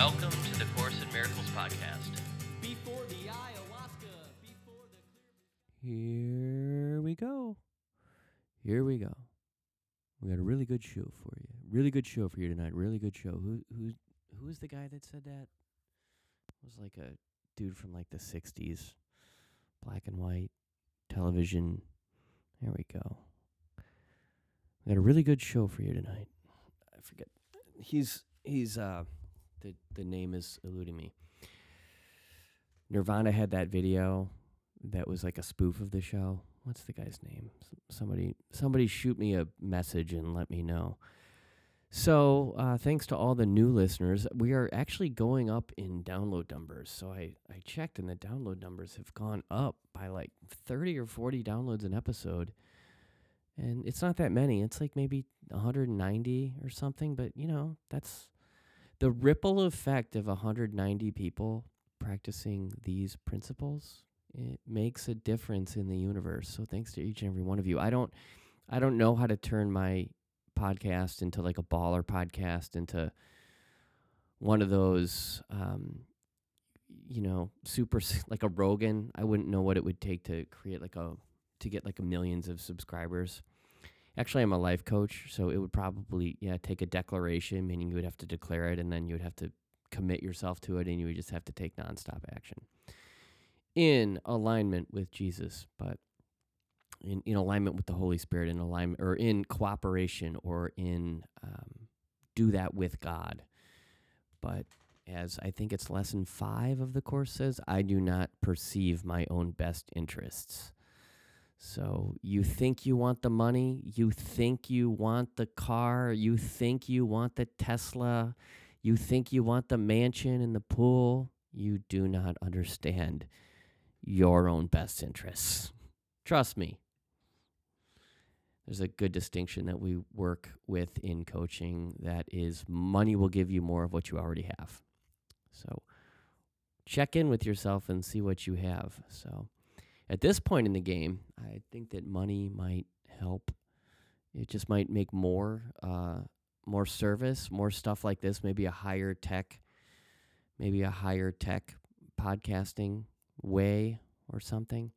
Welcome to the Course in Miracles podcast. Before the ayahuasca, before the Here we go. Here we go. We got a really good show for you. Really good show for you tonight. Really good show. Who who who was the guy that said that? It was like a dude from like the '60s, black and white television. There we go. We got a really good show for you tonight. I forget. He's he's uh the the name is eluding me. Nirvana had that video that was like a spoof of the show. What's the guy's name? Somebody somebody shoot me a message and let me know. So, uh, thanks to all the new listeners, we are actually going up in download numbers. So I, I checked, and the download numbers have gone up by like 30 or 40 downloads an episode. And it's not that many. It's like maybe 190 or something. But, you know, that's the ripple effect of 190 people practicing these principles it makes a difference in the universe. So thanks to each and every one of you. I don't i don't know how to turn my podcast into like a baller podcast into one of those um you know super like a rogan. I wouldn't know what it would take to create like a to get like a millions of subscribers actually i'm a life coach so it would probably yeah take a declaration meaning you would have to declare it and then you would have to commit yourself to it and you would just have to take nonstop action in alignment with Jesus, but in, in alignment with the Holy Spirit, in alignment or in cooperation or in um, do that with God. But as I think it's lesson five of the course says, I do not perceive my own best interests. So you think you want the money, you think you want the car, you think you want the Tesla, you think you want the mansion and the pool. You do not understand your own best interests. Trust me. There's a good distinction that we work with in coaching that is money will give you more of what you already have. So check in with yourself and see what you have. So at this point in the game, I think that money might help. It just might make more uh, more service, more stuff like this, maybe a higher tech, maybe a higher tech podcasting way or something.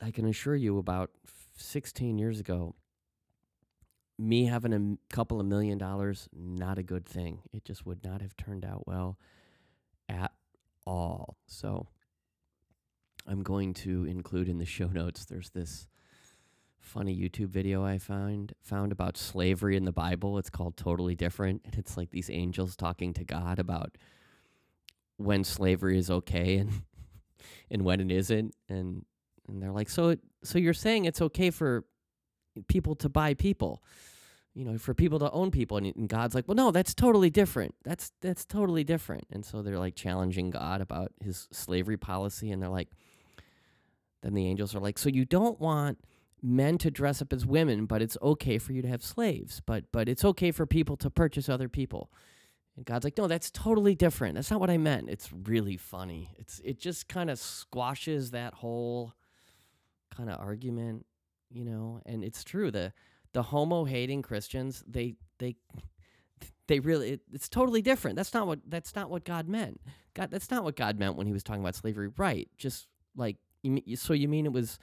I can assure you about 16 years ago, me having a couple of million dollars, not a good thing. It just would not have turned out well at all. So I'm going to include in the show notes, there's this funny YouTube video I found found about slavery in the Bible. It's called Totally Different. And it's like these angels talking to God about when slavery is okay and and when it isn't and and they're like so it, so you're saying it's okay for people to buy people you know for people to own people and, and god's like well no that's totally different that's that's totally different and so they're like challenging god about his slavery policy and they're like then the angels are like so you don't want men to dress up as women but it's okay for you to have slaves but but it's okay for people to purchase other people and God's like, no, that's totally different. That's not what I meant. It's really funny. It's it just kind of squashes that whole kind of argument, you know. And it's true. The the homo hating Christians, they they they really it, it's totally different. That's not what that's not what God meant. God, that's not what God meant when He was talking about slavery. Right? Just like you, so you mean it was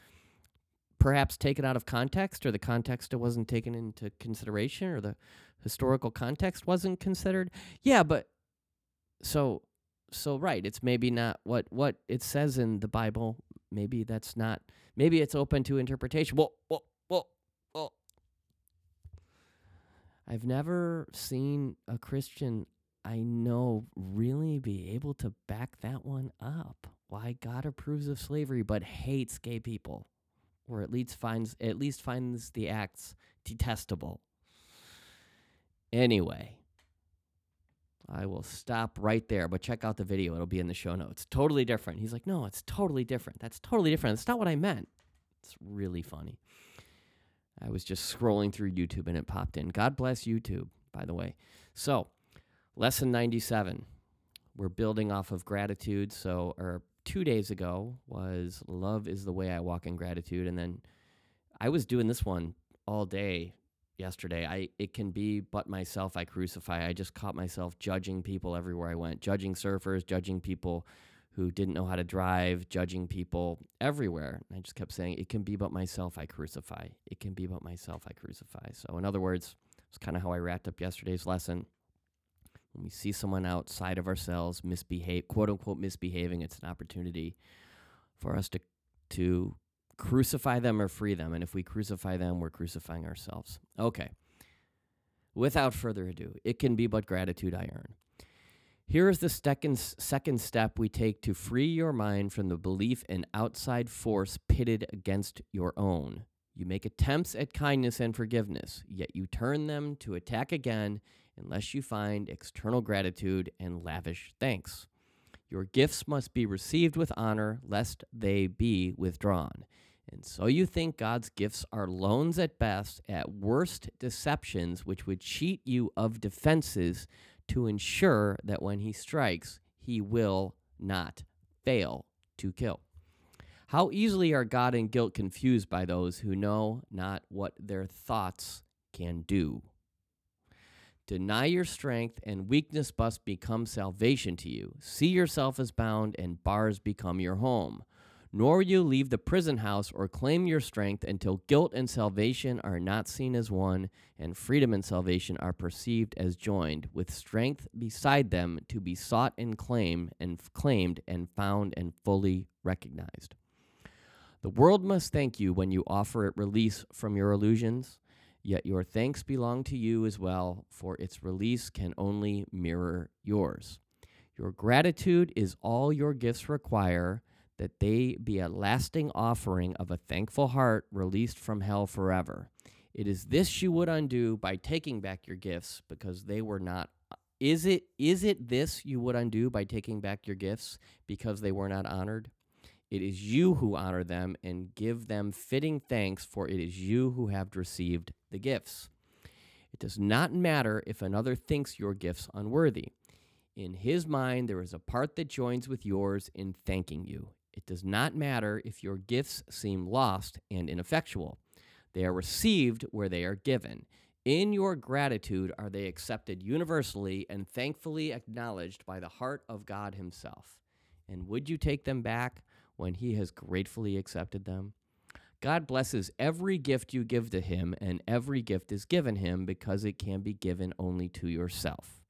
perhaps taken out of context, or the context it wasn't taken into consideration, or the historical context wasn't considered. Yeah, but so so right, it's maybe not what what it says in the Bible. Maybe that's not. Maybe it's open to interpretation. Well, well, well, well. I've never seen a Christian I know really be able to back that one up. Why God approves of slavery but hates gay people, or at least finds at least finds the acts detestable. Anyway, I will stop right there, but check out the video. It'll be in the show notes. Totally different. He's like, no, it's totally different. That's totally different. That's not what I meant. It's really funny. I was just scrolling through YouTube and it popped in. God bless YouTube, by the way. So, lesson 97. We're building off of gratitude. So, or two days ago was love is the way I walk in gratitude. And then I was doing this one all day yesterday. I it can be but myself I crucify. I just caught myself judging people everywhere I went, judging surfers, judging people who didn't know how to drive, judging people everywhere. And I just kept saying, it can be but myself I crucify. It can be but myself I crucify. So, in other words, it's kind of how I wrapped up yesterday's lesson. When we see someone outside of ourselves misbehave, quote unquote, misbehaving, it's an opportunity for us to to crucify them or free them. And if we crucify them, we're crucifying ourselves. Okay. Without further ado, it can be but gratitude I earn. Here is the second, second step we take to free your mind from the belief in outside force pitted against your own. You make attempts at kindness and forgiveness, yet you turn them to attack again unless you find external gratitude and lavish thanks. Your gifts must be received with honor, lest they be withdrawn. And so you think God's gifts are loans at best, at worst, deceptions which would cheat you of defenses to ensure that when He strikes, He will not fail to kill. How easily are God and guilt confused by those who know not what their thoughts can do? Deny your strength, and weakness must become salvation to you. See yourself as bound, and bars become your home. Nor you leave the prison house or claim your strength until guilt and salvation are not seen as one, and freedom and salvation are perceived as joined, with strength beside them to be sought and claimed, and claimed and found and fully recognized. The world must thank you when you offer it release from your illusions. Yet your thanks belong to you as well, for its release can only mirror yours. Your gratitude is all your gifts require, that they be a lasting offering of a thankful heart released from hell forever. It is this you would undo by taking back your gifts because they were not is it is it this you would undo by taking back your gifts because they were not honored? It is you who honor them and give them fitting thanks, for it is you who have received the gifts. It does not matter if another thinks your gifts unworthy. In his mind, there is a part that joins with yours in thanking you. It does not matter if your gifts seem lost and ineffectual. They are received where they are given. In your gratitude are they accepted universally and thankfully acknowledged by the heart of God Himself. And would you take them back? When he has gratefully accepted them? God blesses every gift you give to him, and every gift is given him because it can be given only to yourself.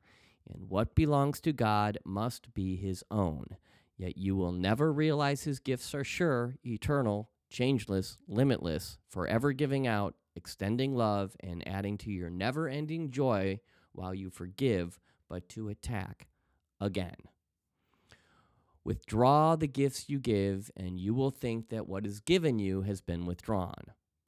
And what belongs to God must be his own. Yet you will never realize his gifts are sure, eternal, changeless, limitless, forever giving out, extending love, and adding to your never ending joy while you forgive, but to attack again. Withdraw the gifts you give, and you will think that what is given you has been withdrawn.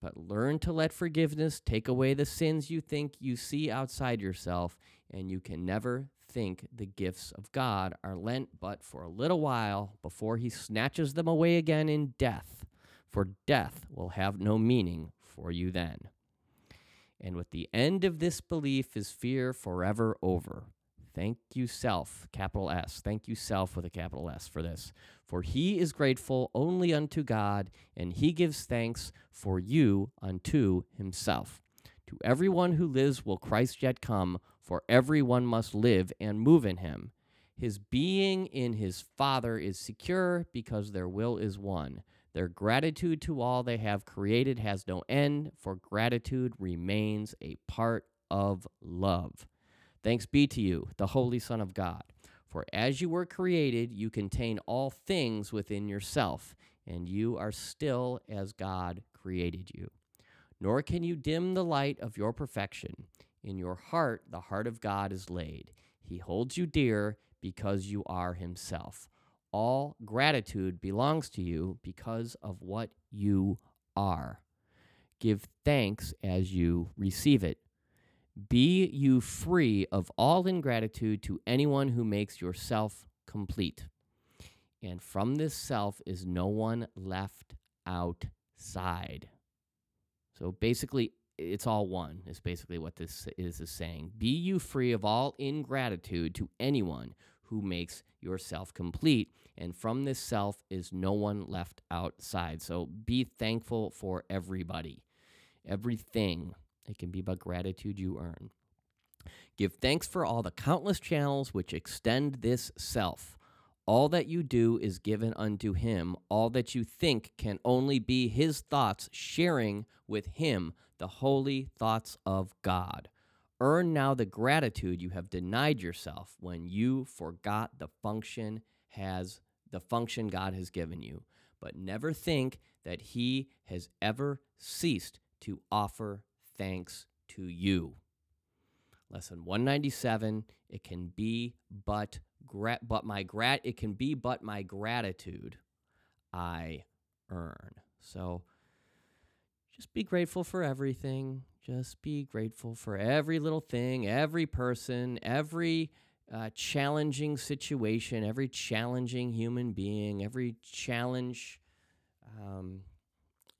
But learn to let forgiveness take away the sins you think you see outside yourself, and you can never think the gifts of God are lent but for a little while before he snatches them away again in death, for death will have no meaning for you then. And with the end of this belief is fear forever over. Thank you, self, capital S. Thank you, self, with a capital S for this. For he is grateful only unto God, and he gives thanks for you unto himself. To everyone who lives will Christ yet come, for everyone must live and move in him. His being in his Father is secure because their will is one. Their gratitude to all they have created has no end, for gratitude remains a part of love. Thanks be to you, the Holy Son of God. For as you were created, you contain all things within yourself, and you are still as God created you. Nor can you dim the light of your perfection. In your heart, the heart of God is laid. He holds you dear because you are Himself. All gratitude belongs to you because of what you are. Give thanks as you receive it be you free of all ingratitude to anyone who makes yourself complete. And from this self is no one left outside. So basically, it's all one, is basically what this is, is saying. Be you free of all ingratitude to anyone who makes yourself complete. And from this self is no one left outside. So be thankful for everybody, everything, It can be but gratitude you earn. Give thanks for all the countless channels which extend this self. All that you do is given unto him. All that you think can only be his thoughts, sharing with him the holy thoughts of God. Earn now the gratitude you have denied yourself when you forgot the function has the function God has given you. But never think that he has ever ceased to offer thanks to you. Lesson 197, it can be but gra- but my grat it can be but my gratitude I earn. So just be grateful for everything. Just be grateful for every little thing, every person, every uh, challenging situation, every challenging human being, every challenge, um,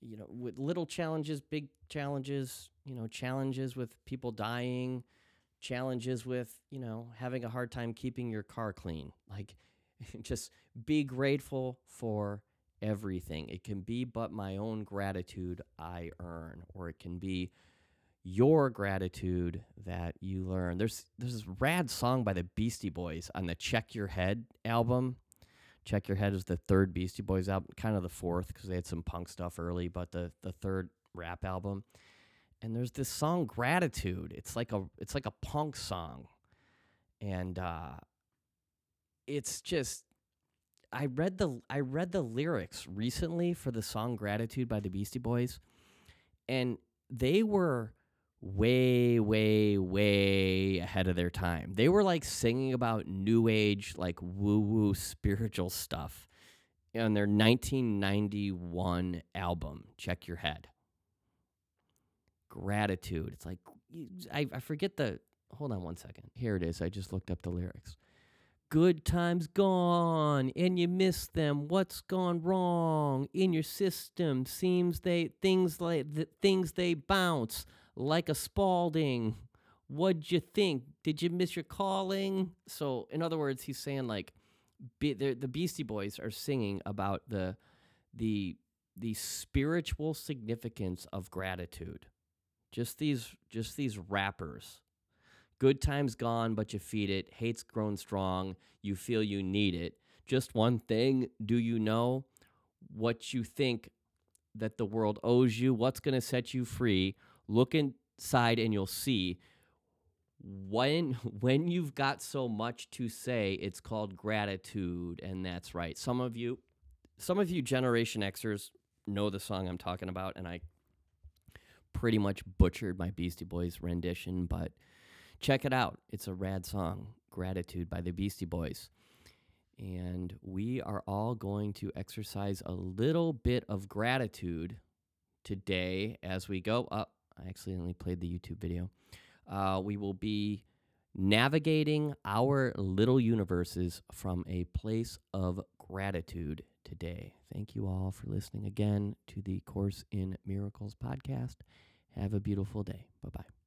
you know, with little challenges, big challenges, you know, challenges with people dying, challenges with, you know, having a hard time keeping your car clean. Like, just be grateful for everything. It can be but my own gratitude I earn, or it can be your gratitude that you learn. There's there's this rad song by the Beastie Boys on the Check Your Head album. Check Your Head is the third Beastie Boys album, kind of the fourth because they had some punk stuff early, but the the third rap album. And there's this song Gratitude. It's like a it's like a punk song. And uh it's just I read the I read the lyrics recently for the song Gratitude by the Beastie Boys and they were way way way ahead of their time. They were like singing about new age like woo woo spiritual stuff on their 1991 album Check Your Head. Gratitude. It's like I I forget the Hold on one second. Here it is. I just looked up the lyrics good times gone and you miss them what's gone wrong in your system seems they things like the things they bounce like a spalding what'd you think did you miss your calling so in other words he's saying like be, the beastie boys are singing about the the the spiritual significance of gratitude just these just these rappers Good times gone, but you feed it. Hate's grown strong. You feel you need it. Just one thing do you know? What you think that the world owes you, what's going to set you free. Look inside and you'll see. When when you've got so much to say, it's called gratitude, and that's right. Some of you, some of you Generation Xers know the song I'm talking about, and I pretty much butchered my Beastie Boys rendition, but Check it out. It's a rad song, Gratitude by the Beastie Boys. And we are all going to exercise a little bit of gratitude today as we go up. I accidentally played the YouTube video. Uh, we will be navigating our little universes from a place of gratitude today. Thank you all for listening again to the Course in Miracles podcast. Have a beautiful day. Bye bye.